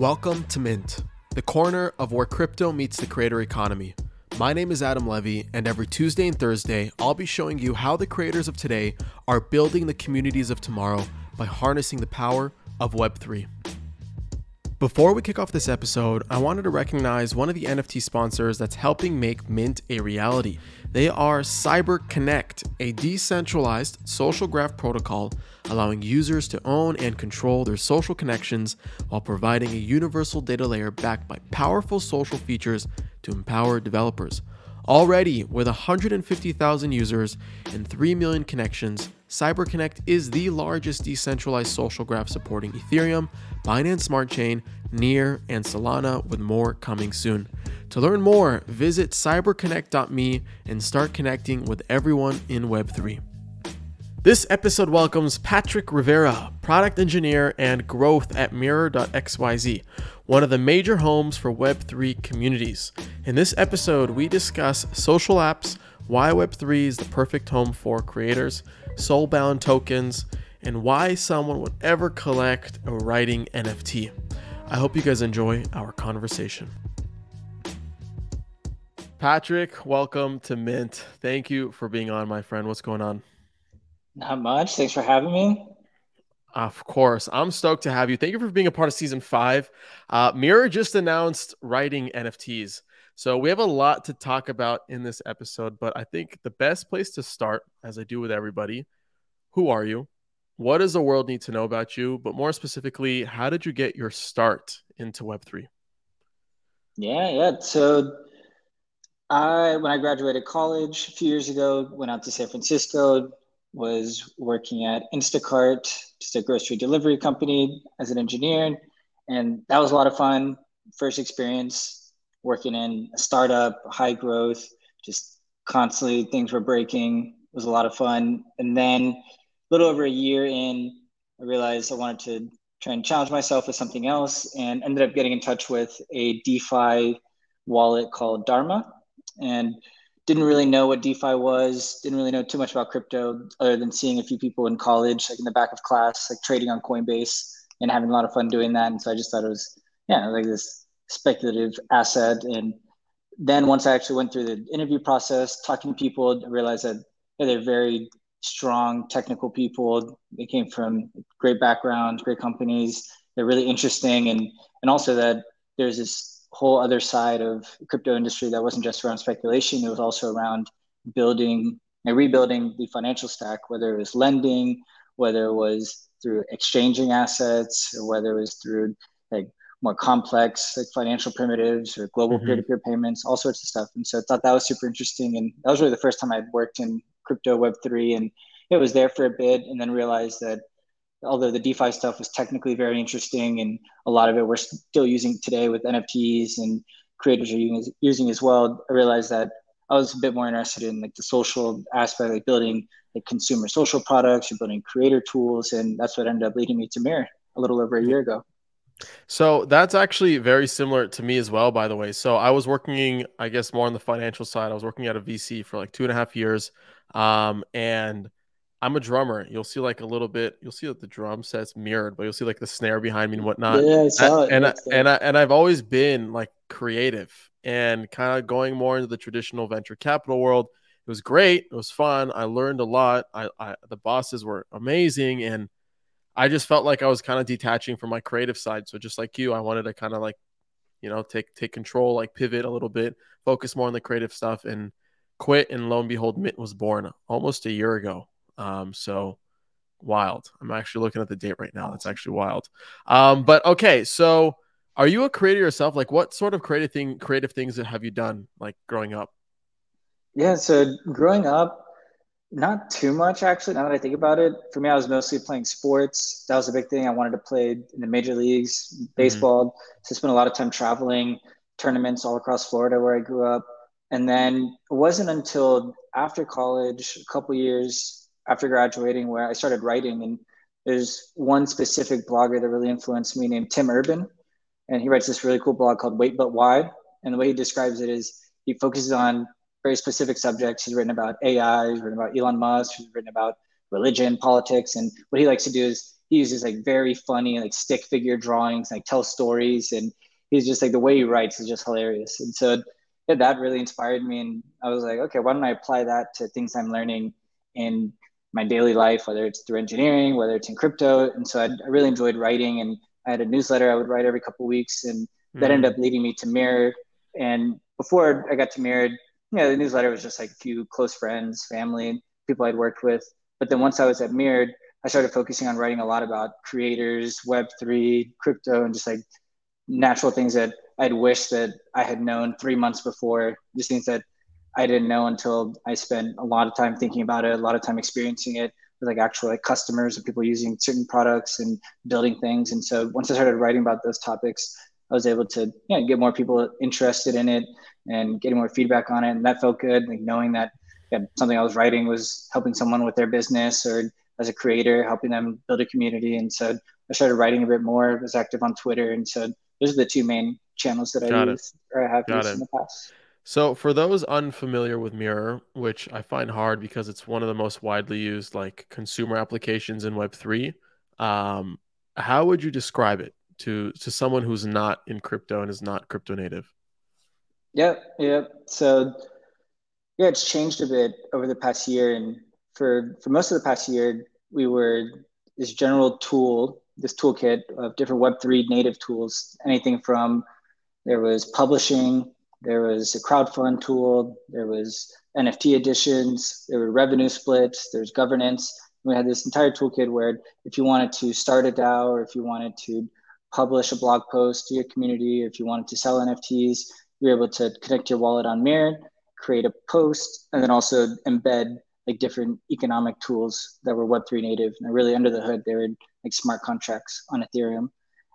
Welcome to Mint, the corner of where crypto meets the creator economy. My name is Adam Levy, and every Tuesday and Thursday, I'll be showing you how the creators of today are building the communities of tomorrow by harnessing the power of Web3. Before we kick off this episode, I wanted to recognize one of the NFT sponsors that's helping make Mint a reality. They are CyberConnect, a decentralized social graph protocol allowing users to own and control their social connections while providing a universal data layer backed by powerful social features to empower developers. Already, with 150,000 users and 3 million connections, CyberConnect is the largest decentralized social graph supporting Ethereum, Binance Smart Chain, Near, and Solana, with more coming soon. To learn more, visit cyberconnect.me and start connecting with everyone in Web3. This episode welcomes Patrick Rivera, product engineer and growth at Mirror.xyz, one of the major homes for Web3 communities. In this episode, we discuss social apps, why Web3 is the perfect home for creators, soulbound tokens, and why someone would ever collect a writing NFT. I hope you guys enjoy our conversation. Patrick, welcome to Mint. Thank you for being on, my friend. What's going on? Not much. Thanks for having me. Of course. I'm stoked to have you. Thank you for being a part of season five. Uh, Mirror just announced writing NFTs. So we have a lot to talk about in this episode, but I think the best place to start, as I do with everybody, who are you? What does the world need to know about you? But more specifically, how did you get your start into Web3? Yeah, yeah. So I when I graduated college a few years ago, went out to San Francisco, was working at Instacart, just a grocery delivery company as an engineer. And that was a lot of fun. First experience working in a startup, high growth, just constantly things were breaking. It was a lot of fun. And then a little over a year in, I realized I wanted to try and challenge myself with something else and ended up getting in touch with a DeFi wallet called Dharma. And didn't really know what DeFi was, didn't really know too much about crypto other than seeing a few people in college, like in the back of class, like trading on Coinbase and having a lot of fun doing that. And so I just thought it was, yeah, like this speculative asset. And then once I actually went through the interview process, talking to people, I realized that they're very strong technical people. They came from great backgrounds, great companies. They're really interesting, and and also that there's this whole other side of crypto industry that wasn't just around speculation. It was also around building and rebuilding the financial stack, whether it was lending, whether it was through exchanging assets, or whether it was through like more complex like financial primitives or global mm-hmm. peer-to-peer payments, all sorts of stuff. And so I thought that was super interesting. And that was really the first time I'd worked in crypto web three and it was there for a bit and then realized that although the DeFi stuff was technically very interesting and a lot of it we're still using today with NFTs and creators are using, as well, I realized that I was a bit more interested in like the social aspect, like building like consumer social products or building creator tools. And that's what ended up leading me to Mirror a little over a year ago. So that's actually very similar to me as well, by the way. So I was working, I guess, more on the financial side. I was working at a VC for like two and a half years. Um, and I'm a drummer. You'll see like a little bit, you'll see that the drum set's mirrored, but you'll see like the snare behind me and whatnot. Yeah, I saw it. And, I, and, I, and I've always been like creative and kind of going more into the traditional venture capital world. It was great. It was fun. I learned a lot. I, I the bosses were amazing. And I just felt like I was kind of detaching from my creative side. So just like you, I wanted to kind of like, you know, take take control, like pivot a little bit, focus more on the creative stuff, and quit. And lo and behold, Mint was born almost a year ago. Um, so wild. I'm actually looking at the date right now. That's actually wild. Um, but okay, so are you a creator yourself? Like, what sort of creative thing, creative things that have you done like growing up? Yeah, so growing up, not too much, actually. Now that I think about it, for me, I was mostly playing sports. That was a big thing. I wanted to play in the major leagues, mm-hmm. baseball. Mm-hmm. So I spent a lot of time traveling, tournaments all across Florida where I grew up. And then it wasn't until after college, a couple years after graduating, where I started writing. And there's one specific blogger that really influenced me named Tim Urban. And he writes this really cool blog called Wait But Why. And the way he describes it is he focuses on very specific subjects. He's written about AI, he's written about Elon Musk, he's written about religion, politics, and what he likes to do is he uses like very funny like stick figure drawings, like tell stories, and he's just like the way he writes is just hilarious. And so yeah, that really inspired me, and I was like, okay, why don't I apply that to things I'm learning in my daily life, whether it's through engineering, whether it's in crypto. And so I, I really enjoyed writing, and I had a newsletter I would write every couple weeks, and that mm. ended up leading me to Mirror. And before I got to Mirror, yeah, the newsletter was just like a few close friends, family, people I'd worked with. But then once I was at Mirrored, I started focusing on writing a lot about creators, Web3, crypto, and just like natural things that I'd wish that I had known three months before, just things that I didn't know until I spent a lot of time thinking about it, a lot of time experiencing it with like actual like customers and people using certain products and building things. And so once I started writing about those topics, I was able to you know, get more people interested in it and getting more feedback on it. And that felt good, like knowing that something I was writing was helping someone with their business or as a creator, helping them build a community. And so I started writing a bit more, was active on Twitter. And so those are the two main channels that Got I use or I have Got used it. in the past. So for those unfamiliar with Mirror, which I find hard because it's one of the most widely used like consumer applications in Web3, um, how would you describe it to to someone who's not in crypto and is not crypto native? Yep, yep. So yeah, it's changed a bit over the past year, and for for most of the past year, we were this general tool, this toolkit of different Web3 native tools, anything from there was publishing, there was a crowdfund tool, there was NFT editions, there were revenue splits, there's governance. We had this entire toolkit where if you wanted to start a DAO or if you wanted to publish a blog post to your community, if you wanted to sell NFTs, you were able to connect your wallet on Mirror, create a post, and then also embed like different economic tools that were Web3 native. And really under the hood, they were like smart contracts on Ethereum.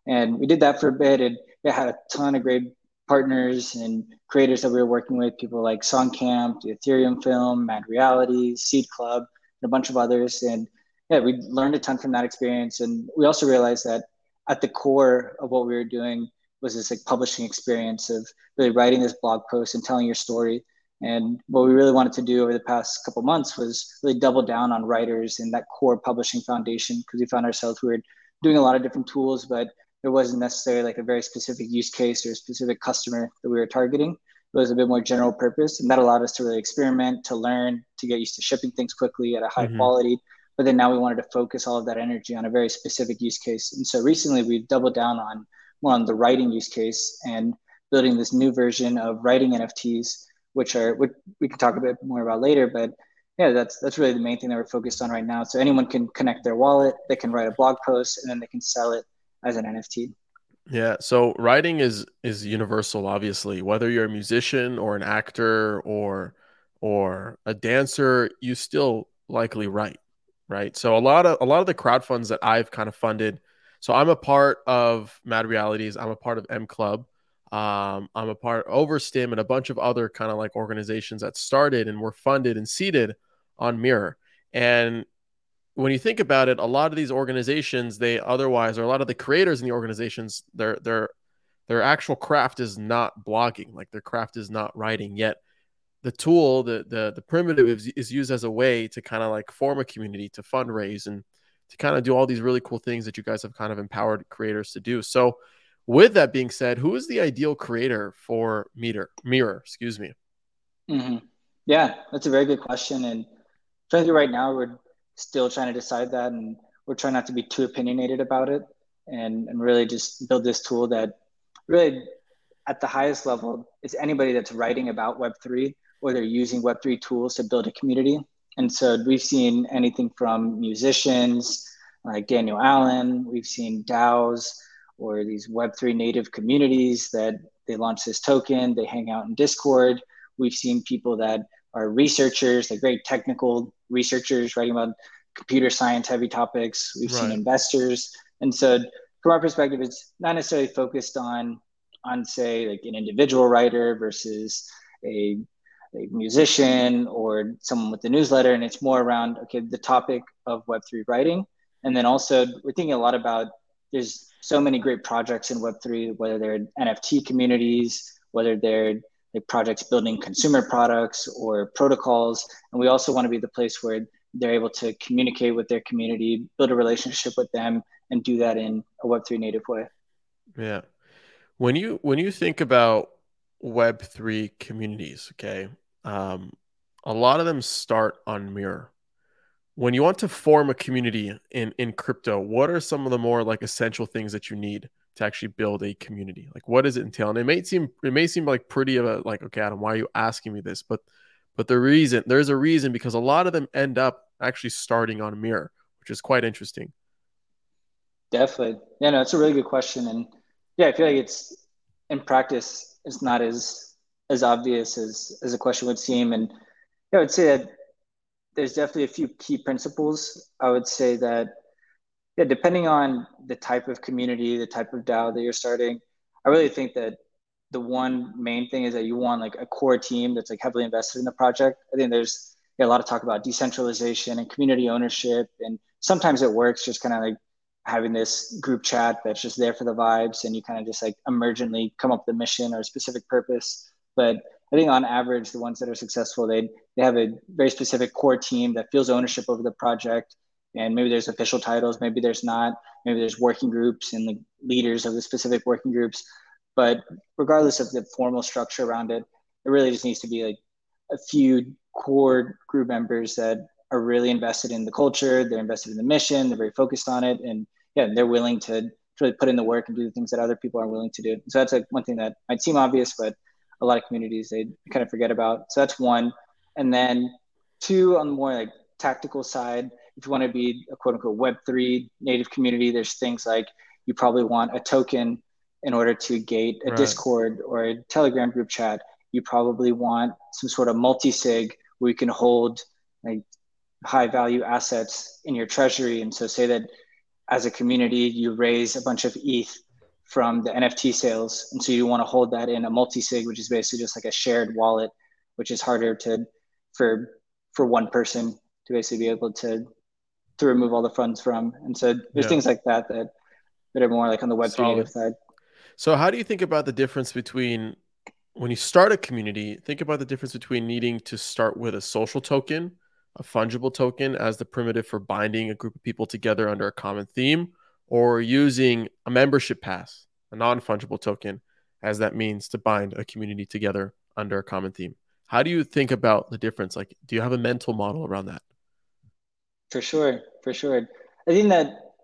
And we did that for a bit. And it had a ton of great partners and creators that we were working with, people like Songcamp, the Ethereum Film, Mad Reality, Seed Club, and a bunch of others. And yeah, we learned a ton from that experience. And we also realized that at the core of what we were doing was this like publishing experience of really writing this blog post and telling your story. And what we really wanted to do over the past couple months was really double down on writers and that core publishing foundation because we found ourselves we were doing a lot of different tools, but there wasn't necessarily like a very specific use case or a specific customer that we were targeting. It was a bit more general purpose, and that allowed us to really experiment, to learn, to get used to shipping things quickly at a high mm-hmm. quality. But then now we wanted to focus all of that energy on a very specific use case. And so recently we've doubled down on more on the writing use case and building this new version of writing NFTs, which are which we can talk a bit more about later. But yeah, that's that's really the main thing that we're focused on right now. So anyone can connect their wallet, they can write a blog post, and then they can sell it as an NFT. Yeah, so writing is is universal obviously. Whether you're a musician or an actor or or a dancer, you still likely write, right? So a lot of a lot of the crowd funds that I've kind of funded. So I'm a part of Mad Realities, I'm a part of M Club. Um, I'm a part Overstim and a bunch of other kind of like organizations that started and were funded and seeded on Mirror. And when you think about it, a lot of these organizations, they otherwise, or a lot of the creators in the organizations, their their their actual craft is not blogging, like their craft is not writing. Yet, the tool, the the the primitive is, is used as a way to kind of like form a community, to fundraise, and to kind of do all these really cool things that you guys have kind of empowered creators to do. So, with that being said, who is the ideal creator for Meter Mirror? Excuse me. Mm-hmm. Yeah, that's a very good question, and frankly, right now we're still trying to decide that and we're trying not to be too opinionated about it and, and really just build this tool that really at the highest level is anybody that's writing about web3 or they're using web3 tools to build a community. And so we've seen anything from musicians like daniel allen we've seen daos or these web3 native communities that they launch this token they hang out in discord. We've seen people that are researchers, like great technical researchers writing about computer science heavy topics. We've right. seen investors. And so from our perspective, it's not necessarily focused on on say like an individual writer versus a, a musician or someone with the newsletter. And it's more around okay, the topic of Web3 writing. And then also we're thinking a lot about there's so many great projects in Web3, whether they're NFT communities, whether they're like projects building consumer products or protocols. And we also want to be the place where they're able to communicate with their community, build a relationship with them, and do that in a Web3 native way. Yeah. When you when you think about Web3 communities, okay, um, a lot of them start on Mirror. When you want to form a community in in crypto, what are some of the more like essential things that you need to actually build a community? Like, what does it entail? And it may seem it may seem like pretty of a like, okay, Adam, why are you asking me this? But but the reason there's a reason because a lot of them end up actually starting on a Mirror, which is quite interesting. Definitely. Yeah, no, it's a really good question. And yeah, I feel like it's in practice, it's not as as obvious as as a question would seem. And yeah, I would say that there's definitely a few key principles. I would say that yeah, depending on the type of community, the type of DAO that you're starting, I really think that the one main thing is that you want like a core team that's like heavily invested in the project. I think there's yeah, a lot of talk about decentralization and community ownership, and sometimes it works just kind of like having this group chat that's just there for the vibes and you kind of just like emergently come up with a mission or a specific purpose but i think on average the ones that are successful they they have a very specific core team that feels ownership over the project and maybe there's official titles maybe there's not maybe there's working groups and the leaders of the specific working groups but regardless of the formal structure around it it really just needs to be like a few core group members that are really invested in the culture they're invested in the mission they're very focused on it and yeah, they're willing to really put in the work and do the things that other people aren't willing to do. So that's like one thing that might seem obvious, but a lot of communities they kind of forget about. So that's one. And then two on the more like tactical side, if you want to be a quote unquote web three native community, there's things like you probably want a token in order to gate a right. Discord or a Telegram group chat. You probably want some sort of multi-sig where you can hold like high value assets in your treasury. And so say that as a community, you raise a bunch of ETH from the NFT sales. And so you want to hold that in a multi-sig, which is basically just like a shared wallet, which is harder to for for one person to basically be able to to remove all the funds from. And so there's yeah. things like that that that are more like on the web three side. So how do you think about the difference between when you start a community, think about the difference between needing to start with a social token a fungible token as the primitive for binding a group of people together under a common theme, or using a membership pass, a non fungible token, as that means to bind a community together under a common theme. How do you think about the difference? Like, do you have a mental model around that? For sure, for sure. I think that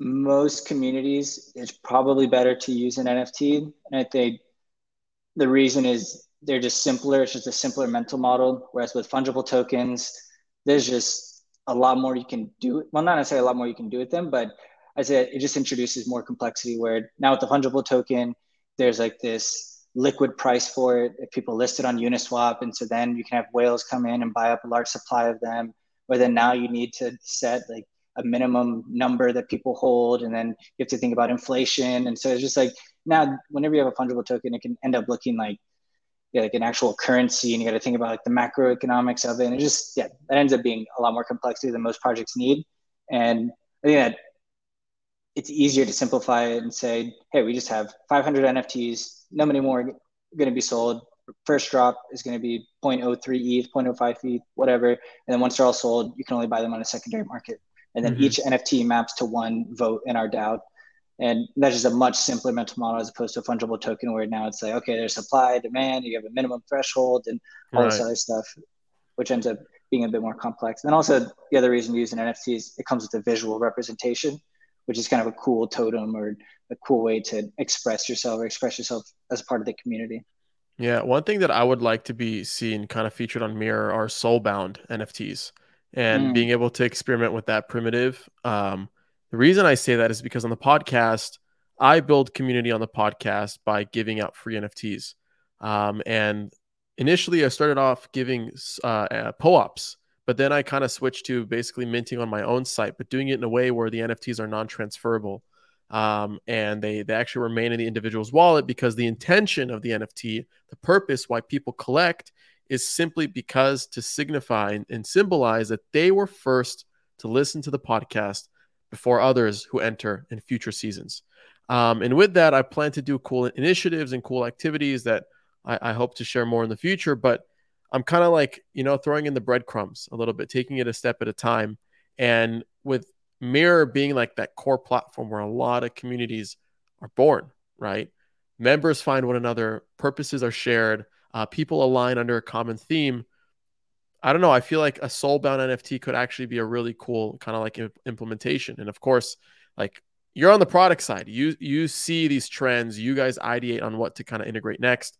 most communities, it's probably better to use an NFT. And I think the reason is they're just simpler. It's just a simpler mental model. Whereas with fungible tokens, there's just a lot more you can do. Well, not necessarily a lot more you can do with them, but I said it just introduces more complexity. Where now with the fungible token, there's like this liquid price for it. If people list it on Uniswap, and so then you can have whales come in and buy up a large supply of them. Or then now you need to set like a minimum number that people hold, and then you have to think about inflation. And so it's just like now, whenever you have a fungible token, it can end up looking like yeah, like an actual currency and you got to think about like the macroeconomics of it. And it just, yeah, that ends up being a lot more complexity than most projects need. And I think that it's easier to simplify it and say, hey, we just have 500 NFTs, no many more going to be sold. First drop is going to be 0.03 ETH, 0.05 ETH, whatever. And then once they're all sold, you can only buy them on a secondary market. And then mm-hmm. each NFT maps to one vote in our DAO. And that's just a much simpler mental model as opposed to a fungible token where now it's like, okay, there's supply, demand, you have a minimum threshold and all right. this other stuff, which ends up being a bit more complex. And also the other reason we use an NFT is it comes with a visual representation, which is kind of a cool totem or a cool way to express yourself or express yourself as part of the community. Yeah, one thing that I would like to be seen kind of featured on Mirror are soulbound NFTs and mm. being able to experiment with that primitive. Um, the reason I say that is because on the podcast, I build community on the podcast by giving out free NFTs. Um, and initially, I started off giving uh, uh, POAPs, but then I kind of switched to basically minting on my own site, but doing it in a way where the NFTs are non transferable. Um, and they, they actually remain in the individual's wallet because the intention of the NFT, the purpose why people collect, is simply because to signify and, symbolize that they were first to listen to the podcast before others who enter in future seasons. Um, and with that, I plan to do cool initiatives and cool activities that I, I, hope to share more in the future. But I'm kind of like, you know, throwing in the breadcrumbs a little bit, taking it a step at a time. And with Mirror being like that core platform where a lot of communities are born, right? Members find one another, purposes are shared, uh, people align under a common theme. I don't know. I feel like a soulbound NFT could actually be a really cool kind of like implementation. And of course, like you're on the product side. You you see these trends. You guys ideate on what to kind of integrate next.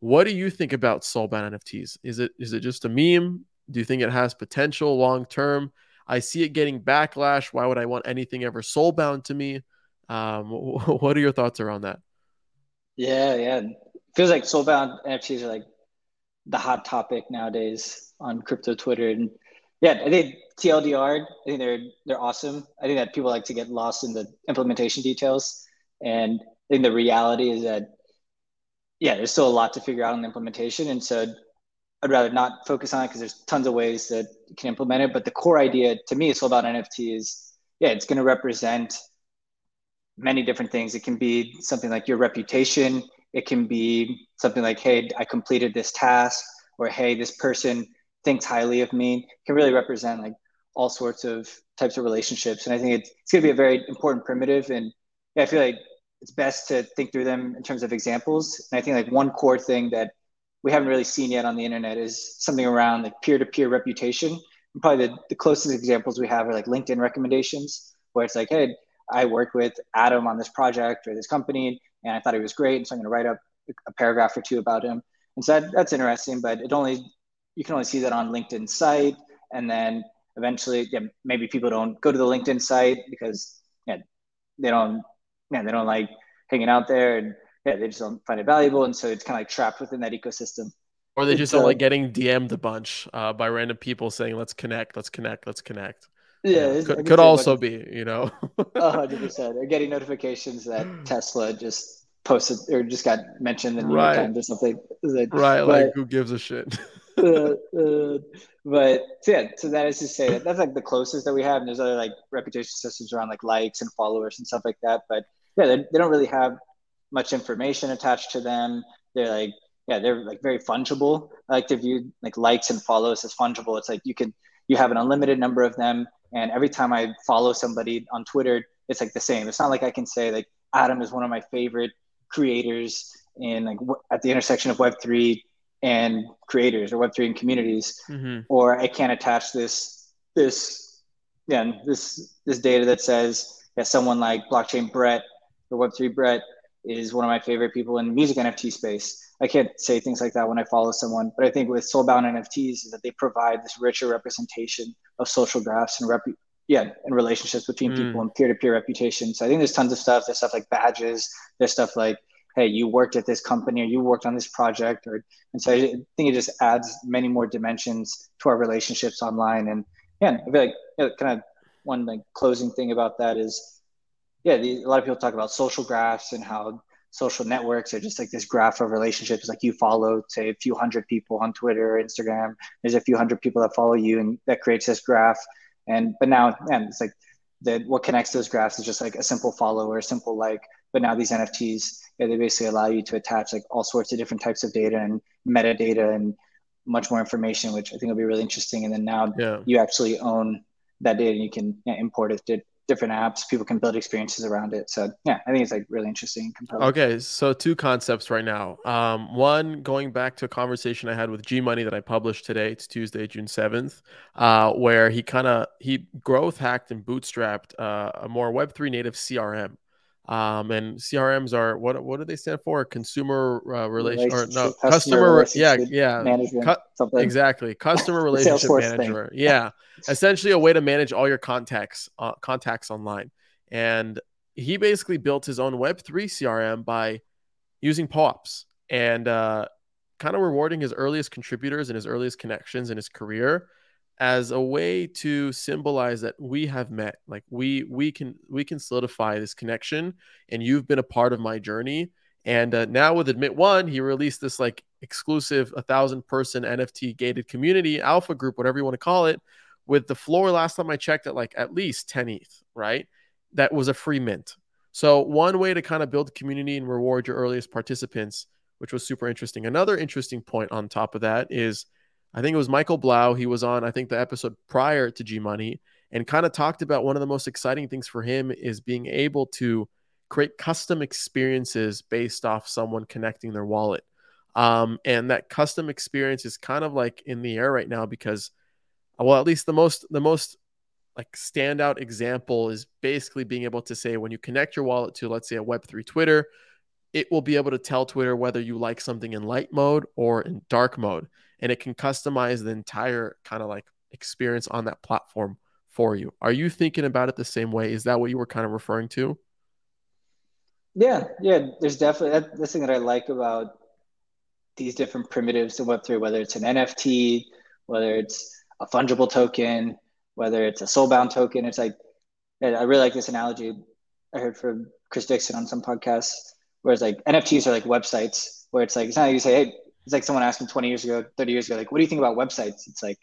What do you think about soulbound NFTs? Is it is it just a meme? Do you think it has potential long term? I see it getting backlash. Why would I want anything ever soulbound to me? Um, what are your thoughts around that? Yeah, yeah. Feels like soulbound NFTs are like the hot topic nowadays on crypto Twitter. And yeah, I think TLDR, I think they're they're awesome. I think that people like to get lost in the implementation details. And I think the reality is that yeah, there's still a lot to figure out on the implementation. And so I'd rather not focus on it because there's tons of ways that you can implement it. But the core idea to me is all about NFT is yeah, it's going to represent many different things. It can be something like your reputation. It can be something like, hey, I completed this task, or hey, this person thinks highly of me. It can really represent like all sorts of types of relationships. And I think it's, it's going to be a very important primitive. And yeah, I feel like it's best to think through them in terms of examples. And I think like one core thing that we haven't really seen yet on the internet is something around like peer-to-peer reputation. And probably the, the closest examples we have are like LinkedIn recommendations, where it's like, hey, I worked with Adam on this project or this company, and I thought he was great, and so I'm going to write up a paragraph or two about him. And so that, that's interesting, but it only you can only see that on LinkedIn site, and then eventually, yeah, maybe people don't go to the LinkedIn site because yeah, they don't man, they don't like hanging out there and yeah, they just don't find it valuable. And so it's kind of like trapped within that ecosystem. Or they just don't like getting DM'd a bunch uh, by random people saying, let's connect, let's connect, let's connect. Yeah, yeah could, could also be, you know. hundred percent. Or getting notifications that Tesla just posted or just got mentioned in the New right. York Times or something. Like, right, but, like who gives a shit? uh, uh, but so yeah, so that is to say that that's like the closest that we have. And there's other like reputation systems around like likes and followers and stuff like that. But yeah, they, they don't really have much information attached to them. They're like, yeah, they're like very fungible. I like to view like likes and follows as fungible. It's like you can you have an unlimited number of them, and every time I follow somebody on Twitter, it's like the same. It's not like I can say like Adam is one of my favorite creators in like at the intersection of Web three and creators or Web three and communities, mm-hmm. or I can't attach this this yeah this this data that says yeah someone like blockchain Brett or Web3 Brett is one of my favorite people in the music NFT space. I can't say things like that when I follow someone, but I think with soulbound NFTs is that they provide this richer representation of social graphs and rep- yeah, and relationships between mm. people and peer-to-peer reputation. So I think there's tons of stuff. There's stuff like badges. There's stuff like, hey, you worked at this company or you worked on this project, or and so I think it just adds many more dimensions to our relationships online. And yeah, I feel like you know, kind of one like closing thing about that is yeah, the, a lot of people talk about social graphs and how social networks are just like this graph of relationships. Like you follow, say, a few hundred people on Twitter or Instagram. There's a few hundred people that follow you, and that creates this graph. And but now, man, it's like that. What connects those graphs is just like a simple follow or a simple like. But now these NFTs, yeah, they basically allow you to attach like all sorts of different types of data and metadata and much more information, which I think will be really interesting. And then now yeah. you actually own that data and you can import it to different apps people can build experiences around it. So yeah i think it's like really interesting okay so two concepts right now. Um, one going back to a conversation i had with g money that i published today it's tuesday june 7th uh, where he kind of he growth hacked and bootstrapped uh, a more web3 native crm um, and CRMs are what what do they stand for? Consumer uh, relation or no customer, yeah yeah management Cu- exactly customer relationship manager thing. yeah essentially a way to manage all your contacts uh, contacts online and he basically built his own Web three CRM by using POAPs and uh, kind of rewarding his earliest contributors and his earliest connections in his career as a way to symbolize that we have met like we we can we can solidify this connection and you've been a part of my journey. And uh, now with admit one he released this like exclusive a thousand person nft gated community alpha group whatever you want to call it with the floor last time i checked at like at least 10 eth right? That was a free mint. So one way to kind of build community and reward your earliest participants which was super interesting. Another interesting point on top of that is I think it was Michael Blau. He was on, I think, the episode prior to G Money and kind of talked about one of the most exciting things for him is being able to create custom experiences based off someone connecting their wallet. Um, and that custom experience is kind of like in the air right now because, well, at least the most the most like standout example is basically being able to say when you connect your wallet to let's say a Web3 Twitter, it will be able to tell Twitter whether you like something in light mode or in dark mode, and it can customize the entire kind of like experience on that platform for you. Are you thinking about it the same way? Is that what you were kind of referring to? Yeah, yeah. There's definitely that, that's thing that I like about these different primitives in Web3, whether it's an NFT, whether it's a fungible token, whether it's a soulbound token. It's like, I really like this analogy I heard from Chris Dixon on some podcasts, where it's like NFTs are like websites, where it's like, it's not like you say, hey, it's like someone asked me 20 years ago, 30 years ago, like, what do you think about websites? It's like,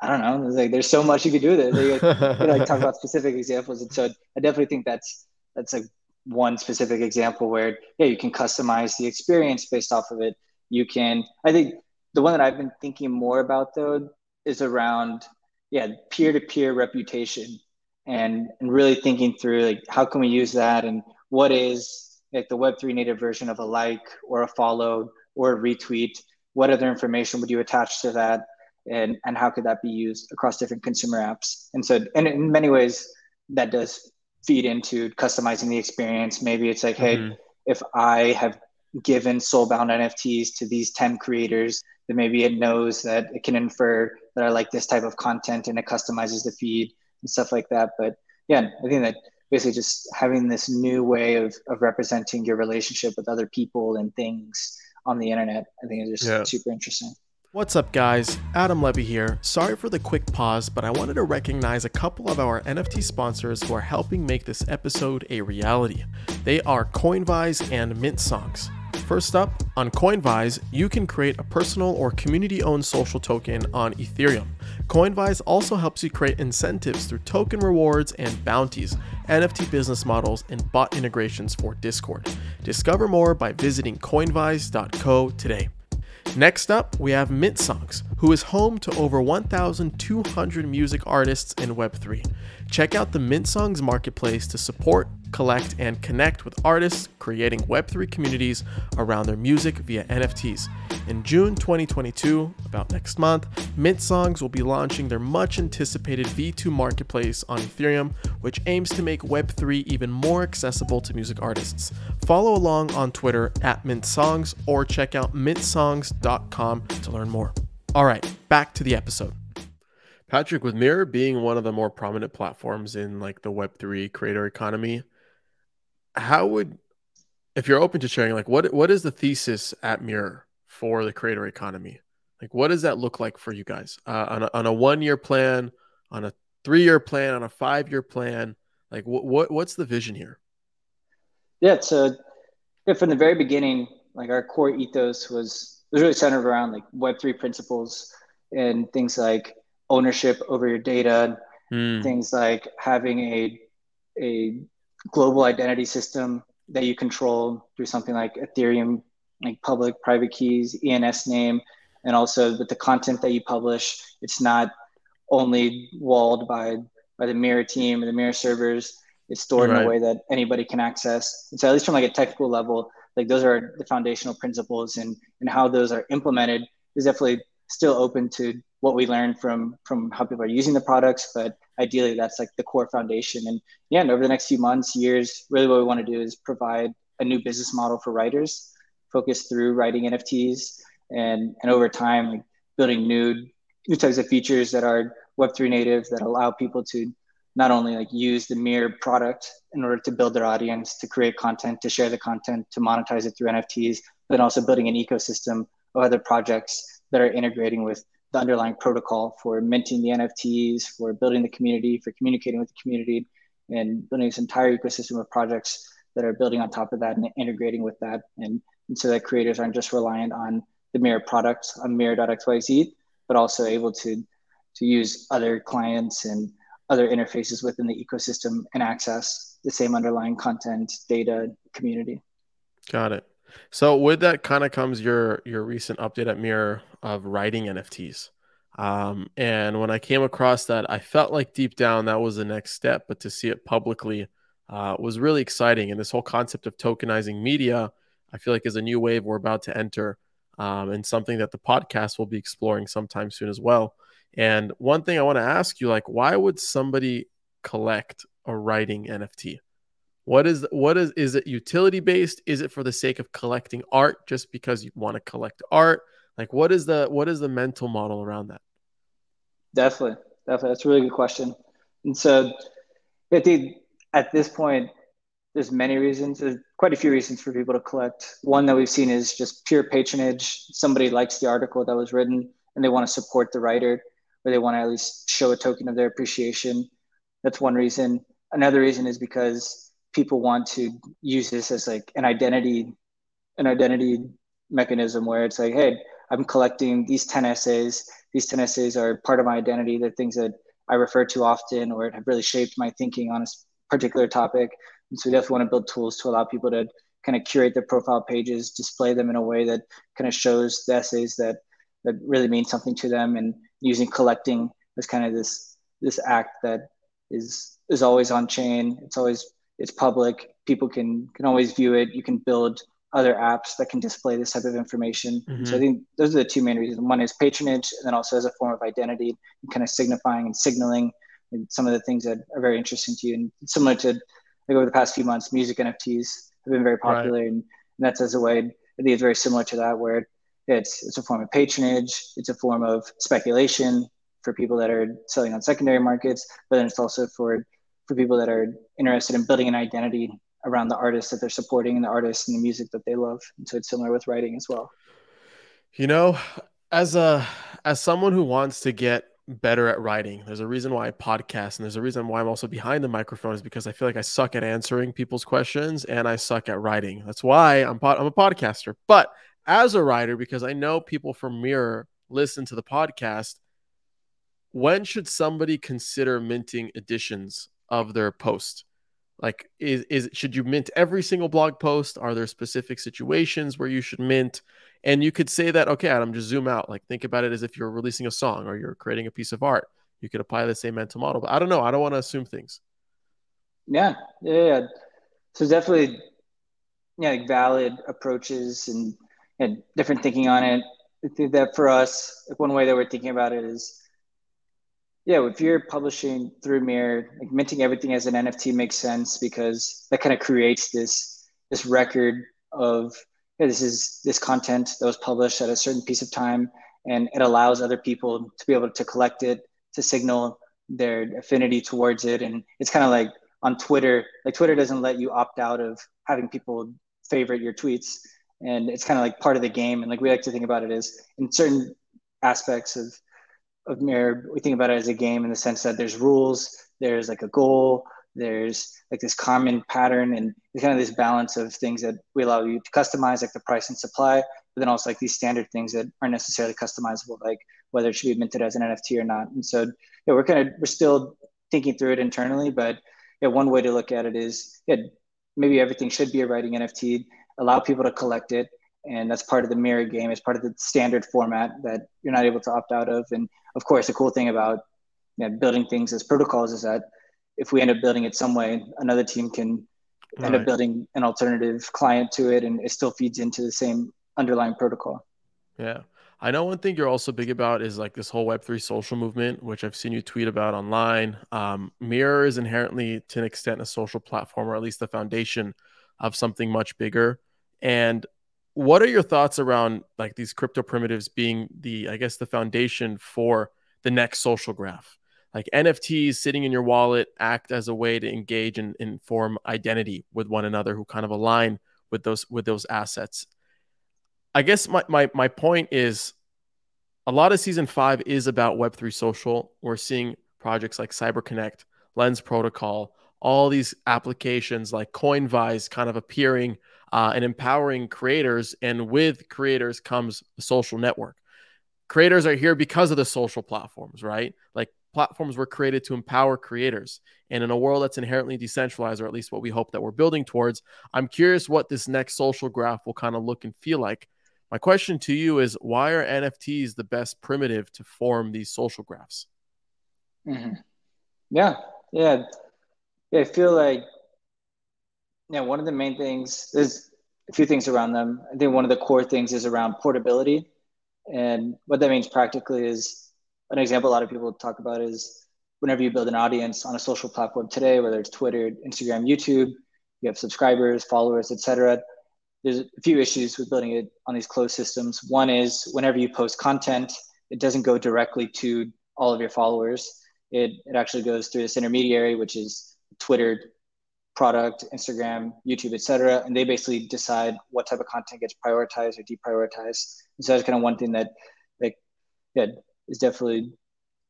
I don't know. It's like, there's so much you could do there. They, they like talk about specific examples. And so I definitely think that's, that's like one specific example where, yeah, you can customize the experience based off of it you can i think the one that i've been thinking more about though is around yeah peer-to-peer reputation and and really thinking through like how can we use that and what is like the web3 native version of a like or a follow or a retweet what other information would you attach to that and and how could that be used across different consumer apps and so and in many ways that does feed into customizing the experience maybe it's like mm-hmm. hey if i have given soulbound NFTs to these 10 creators, then maybe it knows that it can infer that I like this type of content and it customizes the feed and stuff like that. But yeah, I think that basically just having this new way of, of representing your relationship with other people and things on the internet, I think is just yeah. super interesting. What's up, guys? Adam Levy here. Sorry for the quick pause, but I wanted to recognize a couple of our NFT sponsors who are helping make this episode a reality. They are Coinvise and Mint Songs. First up, on Coinvise, you can create a personal or community owned social token on Ethereum. Coinvise also helps you create incentives through token rewards and bounties, NFT business models, and bot integrations for Discord. Discover more by visiting coinvise.co today. Next up, we have Mint Songs, who is home to over 1,200 music artists in Web3. Check out the Mint Songs marketplace to support, collect, and connect with artists creating Web3 communities around their music via NFTs. In June 2022, about next month, Mint Songs will be launching their much anticipated V2 marketplace on Ethereum, which aims to make Web3 even more accessible to music artists. Follow along on Twitter at Mint Songs or check out mintsongs.com to learn more. All right, back to the episode. Patrick, with Mirror being one of the more prominent platforms in like the Web3 creator economy, how would if you're open to sharing, like what what is the thesis at Mirror for the creator economy? Like what does that look like for you guys? Uh, on a, on a one year plan, on a three year plan, on a five year plan? Like what, what what's the vision here? Yeah, so yeah, from the very beginning, like our core ethos was was really centered around like Web3 principles and things like ownership over your data, mm. things like having a a global identity system that you control through something like Ethereum, like public private keys, ENS name, and also with the content that you publish, it's not only walled by by the Mirror team or the Mirror servers. It's stored right. in a way that anybody can access. And so at least from like a technical level, like those are the foundational principles and and how those are implemented is definitely still open to what we learned from from how people are using the products but ideally that's like the core foundation. And yeah and over the next few months years really what we want to do is provide a new business model for writers focused through writing nfts and and over time like building new new types of features that are web3 native that allow people to not only like use the mirror product in order to build their audience to create content to share the content to monetize it through nfts but also building an ecosystem of other projects that are integrating with the underlying protocol for minting the NFTs, for building the community, for communicating with the community, and building this entire ecosystem of projects that are building on top of that and integrating with that. And, and so that creators aren't just reliant on the Mirror products on Mirror.xyz, but also able to, to use other clients and other interfaces within the ecosystem and access the same underlying content, data, community. Got it. So with that kind of comes your your recent update at Mirror of writing NFTs. Um, and when I came across that, I felt like deep down that was the next step, but to see it publicly uh, was really exciting. And this whole concept of tokenizing media, I feel like is a new wave we're about to enter, um, and something that the podcast will be exploring sometime soon as well. And one thing I want to ask you, like, why would somebody collect a writing NFT? What is what is is it utility based? Is it for the sake of collecting art just because you want to collect art? Like what is the what is the mental model around that? Definitely. Definitely. That's a really good question. And so I think at this point, there's many reasons. There's quite a few reasons for people to collect. One that we've seen is just pure patronage. Somebody likes the article that was written and they want to support the writer or they want to at least show a token of their appreciation. That's one reason. Another reason is because people want to use this as like an identity an identity mechanism where it's like hey i'm collecting these 10 essays these 10 essays are part of my identity they're things that i refer to often or have really shaped my thinking on a particular topic and so we definitely want to build tools to allow people to kind of curate their profile pages display them in a way that kind of shows the essays that that really mean something to them and using collecting as kind of this this act that is is always on chain it's always it's public. People can can always view it. You can build other apps that can display this type of information. Mm-hmm. So I think those are the two main reasons. One is patronage, and then also as a form of identity, and kind of signifying and signaling and some of the things that are very interesting to you. And similar to like over the past few months, music NFTs have been very popular, right. and, and, that's as a way. I think it's very similar to that, where it's it's a form of patronage, it's a form of speculation for people that are selling on secondary markets, but then it's also for for people that are interested in building an identity around the artists that they're supporting and the artists and the music that they love. And so it's similar with writing as well. You know, as a as someone who wants to get better at writing, there's a reason why I podcast and there's a reason why I'm also behind the microphone is because I feel like I suck at answering people's questions and I suck at writing. That's why I'm pod, I'm a podcaster. But as a writer because I know people from Mirror listen to the podcast, when should somebody consider minting editions of their post? Like, is, is should you mint every single blog post? Are there specific situations where you should mint? And you could say that, okay, Adam, just zoom out. Like, think about it as if you're releasing a song or you're creating a piece of art. You could apply the same mental model, but I don't know. I don't want to assume things. Yeah, yeah, yeah. So definitely, yeah, like valid approaches and and different thinking on it. That for us, like one way that we're thinking about it is yeah, if hmm. you're publishing through Mirror, like minting everything as an NFT makes sense because that kind of creates this this record of yeah, this is this content that was published at a certain piece of time, and it allows other people to be able to collect it to signal their affinity towards it. And it's kind of like on Twitter, like Twitter doesn't let you opt out of having people favorite your tweets, and it's kind of like part of the game. And like we like to think about it as in certain aspects of of mirror we think about it as a game in the sense that there's rules there's like a goal there's like this common pattern and kind of this balance of things that we allow you to customize like the price and supply but then also like these standard things that aren't necessarily customizable like whether it should be minted as an nft or not. And so yeah we're kind of we're still thinking through it internally but yeah one way to look at it is yeah maybe everything should be a writing nft allow people to collect it and that's part of the mirror game it's part of the standard format that you're not able to opt out of and of course the cool thing about you know, building things as protocols is that if we end up building it some way another team can right. end up building an alternative client to it and it still feeds into the same underlying protocol yeah I know one thing you're also big about is like this whole Web3 social movement, which I've seen you tweet about online. Um, Mirror is inherently, to an extent, a social platform, or at least the foundation of something much bigger. And what are your thoughts around like these crypto primitives being the i guess the foundation for the next social graph? Like nfts sitting in your wallet act as a way to engage and, and form identity with one another who kind of align with those with those assets. I guess my, my my point is a lot of season five is about web3 social. We're seeing projects like cyberconnect lens protocol all these applications like coinvise kind of appearing uh, and empowering creators. And with creators comes a social network. Creators are here because of the social platforms, right? Like platforms were created to empower creators. And in a world that's inherently decentralized, or at least what we hope that we're building towards, I'm curious what this next social graph will kind of look and feel like. My question to you is why are NFTs the best primitive to form these social graphs? Mm-hmm. Yeah. yeah. I feel like, yeah, one of the main things, is a few things around them. I think one of the core things is around portability. And what that means practically is an example a lot of people talk about is whenever you build an audience on a social platform today, whether it's Twitter, Instagram, YouTube, you have subscribers, followers, etc. There's a few issues with building it on these closed systems. One is whenever you post content, it doesn't go directly to all of your followers. It, it actually goes through this intermediary, which is Twitter product, Instagram, YouTube, etc. And they basically decide what type of content gets prioritized or deprioritized. And so that's kind of one thing that like that is definitely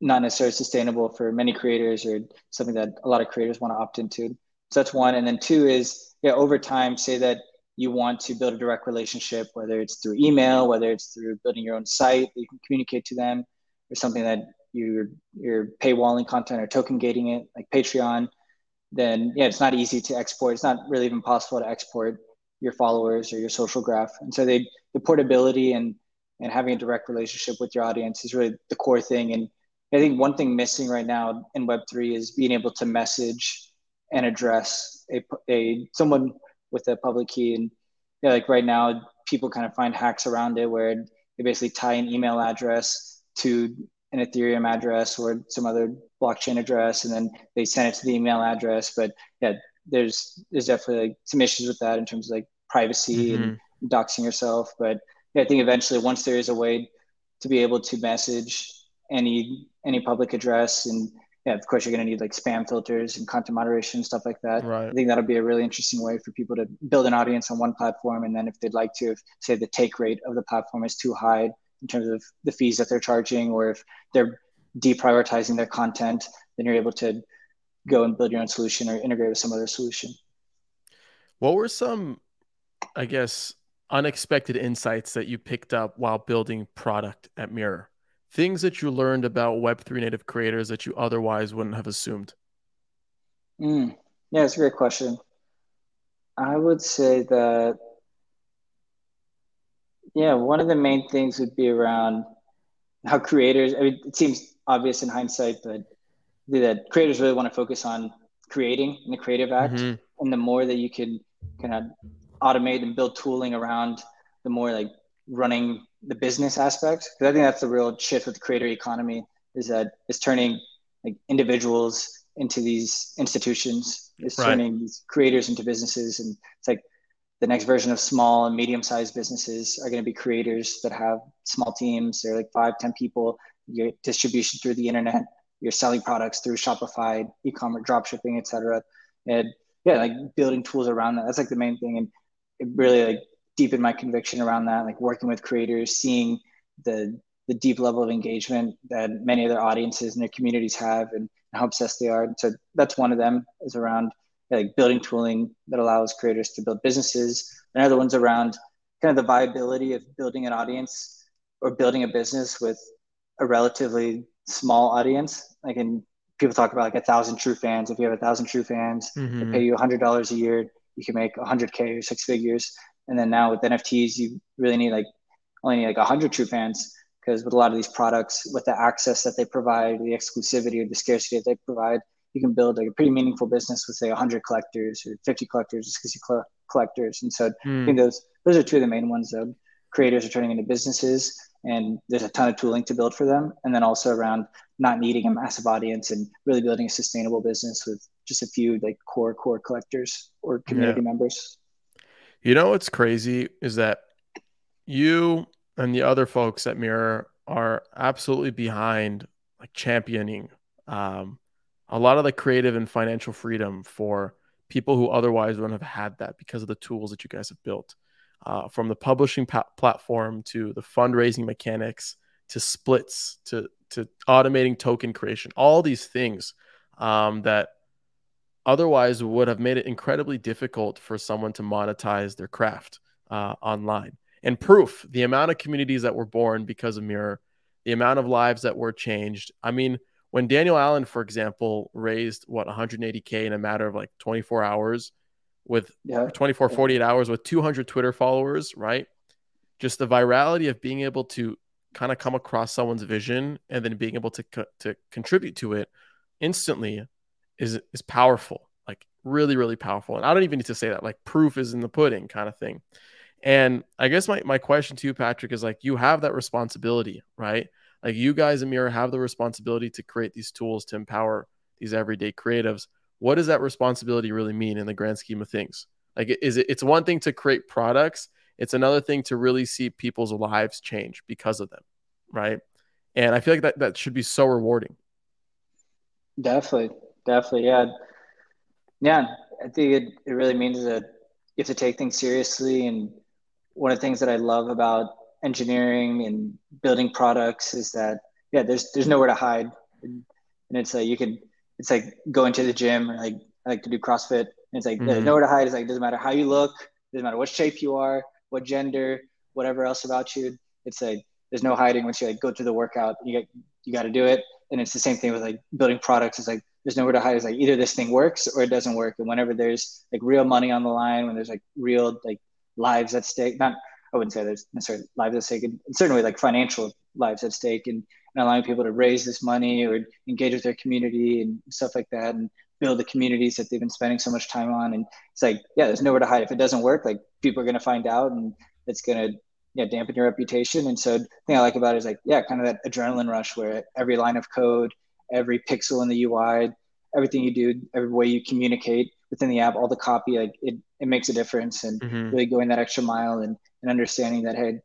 not necessarily sustainable for many creators or something that a lot of creators want to opt into. So that's one. And then two is, yeah, over time, say that you want to build a direct relationship, whether it's through email, whether it's through building your own site that you can communicate to them, or something that you're you're paywalling content or token gating it, like Patreon, then yeah, it's not easy to export. It's not really even possible to export your followers or your social graph. And so they the portability and and having a direct relationship with your audience is really the core thing. And I think one thing missing right now in Web3 is being able to message and address a, a someone with a public key. And you know, like right now, people kind of find hacks around it where they basically tie an email address to an Ethereum address or some other blockchain address, and then they send it to the email address. But yeah, there's there's definitely like some issues with that in terms of like privacy mm-hmm. and doxing yourself. But yeah, I think eventually, once there is a way to be able to message any any public address and yeah, of course you're going to need like spam filters and content moderation stuff like that. Right. I think that'll be a really interesting way for people to build an audience on one platform, and then if they'd like to, if, say the take rate of the platform is too high in terms of the fees that they're charging, or if they're deprioritizing their content, then you're able to go and build your own solution or integrate with some other solution. What were some, I guess, unexpected insights that you picked up while building product at Mirror? things that you learned about Web3 native creators that you otherwise wouldn't have assumed? Mm, yeah, it's a great question. I would say that, yeah, one of the main things would be around how creators, I mean, it seems obvious in hindsight, but that creators really want to focus on creating in the creative act. Mm-hmm. And the more that you can kind of automate and build tooling around, the more like running the business aspect because I think that's the real shift with the creator economy is that it's turning like individuals into these institutions. It's right. turning these creators into businesses, and it's like the next version of small and medium-sized businesses are going to be creators that have small teams. They're like five, ten people. Your distribution through the internet. You're selling products through Shopify, e-commerce, dropshipping, etc. And yeah, like building tools around that. That's like the main thing, and it really like deepened my conviction around that, like working with creators, seeing the the deep level of engagement that many of their audiences and their communities have and how obsessed they are. So that's one of them is around like building tooling that allows creators to build businesses. Another one's around kind of the viability of building an audience or building a business with a relatively small audience. Like in people talk about like a thousand true fans. If you have a thousand true fans, mm-hmm. they pay you a hundred dollars a year, you can make a hundred K or six figures. And then now with NFTs, you really need like only need like a 100 true fans because with a lot of these products, with the access that they provide, the exclusivity or the scarcity that they provide, you can build like a pretty meaningful business with say 100 collectors or 50 collectors just because you collect collectors. And so mm. I think those those are two of the main ones that creators are turning into businesses and there's a ton of tooling to build for them. And then also around not needing a massive audience and really building a sustainable business with just a few like core core collectors or community yeah. members. You know what's crazy is that you and the other folks at Mirror are absolutely behind like championing um, a lot of the creative and financial freedom for people who otherwise wouldn't have had that because of the tools that you guys have built. Uh, from the publishing pa- platform to the fundraising mechanics to splits to to automating token creation, all these things um, that otherwise would have made it incredibly difficult for someone to monetize their craft uh, online. And proof the amount of communities that were born because of Mirror, the amount of lives that were changed. I mean, when Daniel Allen, for example, raised what 180K in a matter of like 24 hours with yeah. 24, 48 hours with 200 Twitter followers, right? just the virality of being able to kind of come across someone's vision and then being able to co- to contribute to it instantly is is powerful like really really powerful and i don't even need to say that like proof is in the pudding kind of thing and i guess my, my question to you patrick is like you have that responsibility right like you guys at Mirror have the responsibility to create these tools to empower these everyday creatives what does that responsibility really mean in the grand scheme of things like is it it's one thing to create products it's another thing to really see people's lives change because of them, right? And I feel like that that should be so rewarding. Definitely, definitely, yeah, yeah. I think it, it really means that you have to take things seriously. And one of the things that I love about engineering and building products is that yeah, there's there's nowhere to hide, and, and it's like you can it's like going to the gym or like I like to do CrossFit. And it's like mm-hmm. there's nowhere to hide. It's like it doesn't matter how you look, doesn't matter what shape you are, what gender, whatever else about you. It's like there's no hiding once you like go through the workout. You get you got to do it. And it's the same thing with like building products. It's like there's nowhere to hide. It's like either this thing works or it doesn't work. And whenever there's like real money on the line, when there's like real like lives at stake, not I wouldn't say there's necessarily lives at stake, and certainly like financial lives at stake, and, and allowing people to raise this money or engage with their community and stuff like that, and build the communities that they've been spending so much time on. And it's like, yeah, there's nowhere to hide. If it doesn't work, like people are going to find out and it's going to yeah, dampen your reputation. And so the thing I like about it is like, yeah, kind of that adrenaline rush where every line of code, every pixel in the UI, everything you do, every way you communicate within the app, all the copy, like it, it makes a difference and mm-hmm. really going that extra mile and, and understanding that, hey,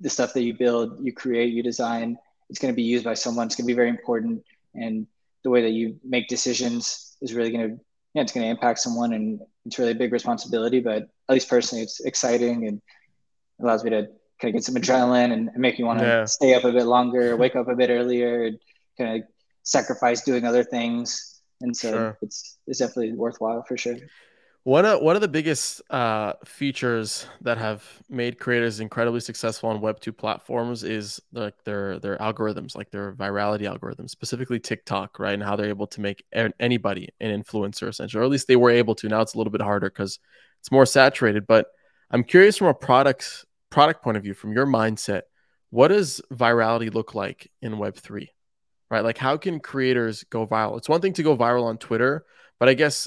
the stuff that you build, you create, you design, it's going to be used by someone. It's going to be very important. And the way that you make decisions is really going to yeah it's going to impact someone and it's really a big responsibility but at least personally it's exciting and allows me to kind of get some adrenaline and make me want to yeah. stay up a bit longer wake up a bit earlier and kind of sacrifice doing other things and so sure. it's it's definitely worthwhile for sure one of one of the biggest uh, features that have made creators incredibly successful on Web two platforms is like their their algorithms, like their virality algorithms, specifically TikTok, right? And how they're able to make anybody an influencer, essentially, or at least they were able to. Now it's a little bit harder because it's more saturated. But I'm curious from a product product point of view, from your mindset, what does virality look like in Web three? Right? Like how can creators go viral? It's one thing to go viral on Twitter, but I guess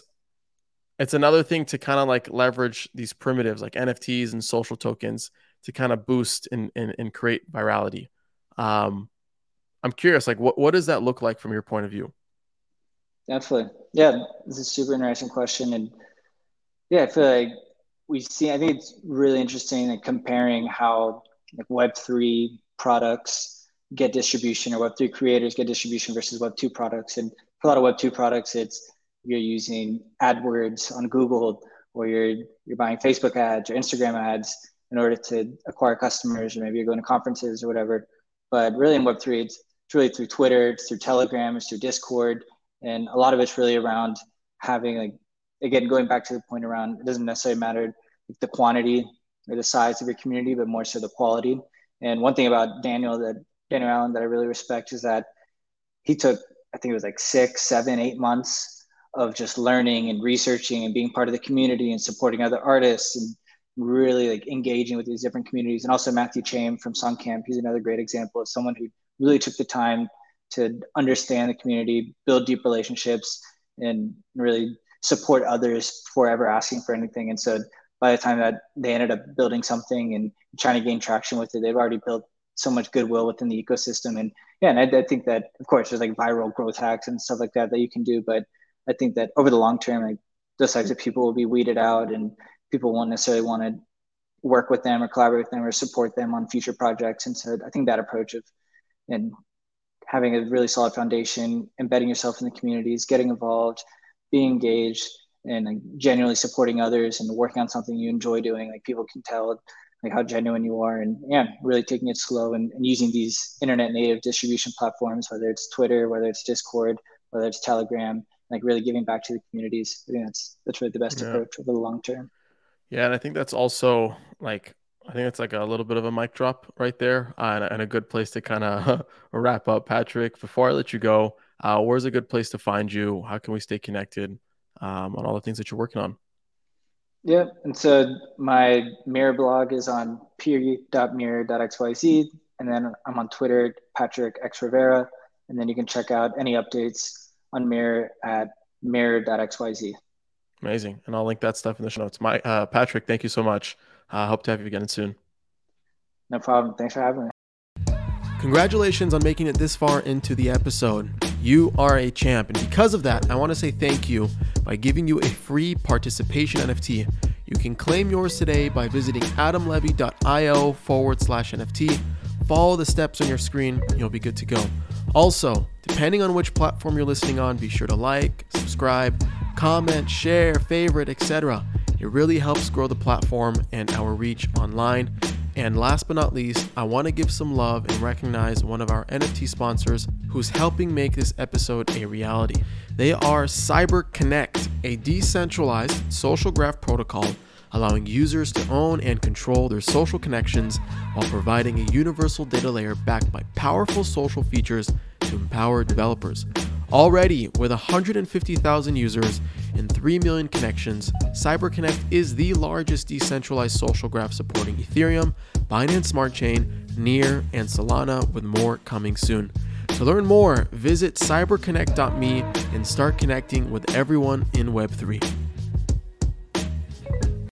it's another thing to kind of like leverage these primitives like NFTs and social tokens to kind of boost and, and, and create virality. Um, I'm curious, like what, what does that look like from your point of view? Definitely. Yeah, this is a super interesting question. And yeah, I feel like we see, I think it's really interesting like comparing how like Web3 products get distribution or Web3 creators get distribution versus Web2 products. And for a lot of Web2 products, it's you're using AdWords on Google or you're you're buying Facebook ads or Instagram ads in order to acquire customers, or maybe you're going to conferences or whatever. But really in Web3, it's, it's really through Twitter, it's through Telegram, it's through Discord. And a lot of it's really around having like again going back to the point around it doesn't necessarily matter the quantity or the size of your community, but more so the quality. And one thing about Daniel that Daniel Allen that I really respect is that he took I think it was like six, seven, eight months of just learning and researching and being part of the community and supporting other artists and really like engaging with these different communities. And also Matthew Chaim from Songcamp, he's another great example of someone who really took the time to understand the community, build deep relationships, and really support others before ever asking for anything. And so by the time that they ended up building something and trying to gain traction with it, they've already built so much goodwill within the ecosystem. And yeah, and I, I think that of course there's like viral growth hacks and stuff like that that you can do, but I think that over the long term, like those types of people will be weeded out, and people won't necessarily want to work with them or collaborate with them or support them on future projects. And so I think that approach of and having a really solid foundation, embedding yourself in the communities, getting involved, being engaged, and like, genuinely supporting others and working on something you enjoy doing. Like people can tell like how genuine you are and yeah, really taking it slow and, and using these internet native distribution platforms, whether it's Twitter, whether it's Discord, whether it's Telegram, like really giving back to the communities. I think that's that's really the best yeah. approach over the long term. Yeah, and I think that's also like I think it's like a little bit of a mic drop right there, uh, and, and, a good place to kind of wrap up. Patrick, before I let you go, uh, where's a good place to find you? How can we stay connected um, on all the things that you're working on? Yep. And so my mirror blog is on peer.mirror.xyz. And then I'm on Twitter, Patrick X Rivera. And then you can check out any updates on Mirror at mirror.xyz. Amazing. And I'll link that stuff in the show notes. My uh, Patrick, thank you so much. I uh, hope to have you again soon. No problem. Thanks for having me. Congratulations on making it this far into the episode. You are a champ. And because of that, I want to say thank you by giving you a free participation NFT. You can claim yours today by visiting adamlevy.io forward slash NFT. Follow the steps on your screen, you'll be good to go. Also, depending on which platform you're listening on, be sure to like, subscribe, comment, share, favorite, etc. It really helps grow the platform and our reach online. And last but not least, I want to give some love and recognize one of our NFT sponsors who's helping make this episode a reality. They are CyberConnect, a decentralized social graph protocol allowing users to own and control their social connections while providing a universal data layer backed by powerful social features to empower developers. Already, with 150,000 users and 3 million connections, CyberConnect is the largest decentralized social graph supporting Ethereum, Binance Smart Chain, Near, and Solana, with more coming soon. To learn more, visit cyberconnect.me and start connecting with everyone in Web3.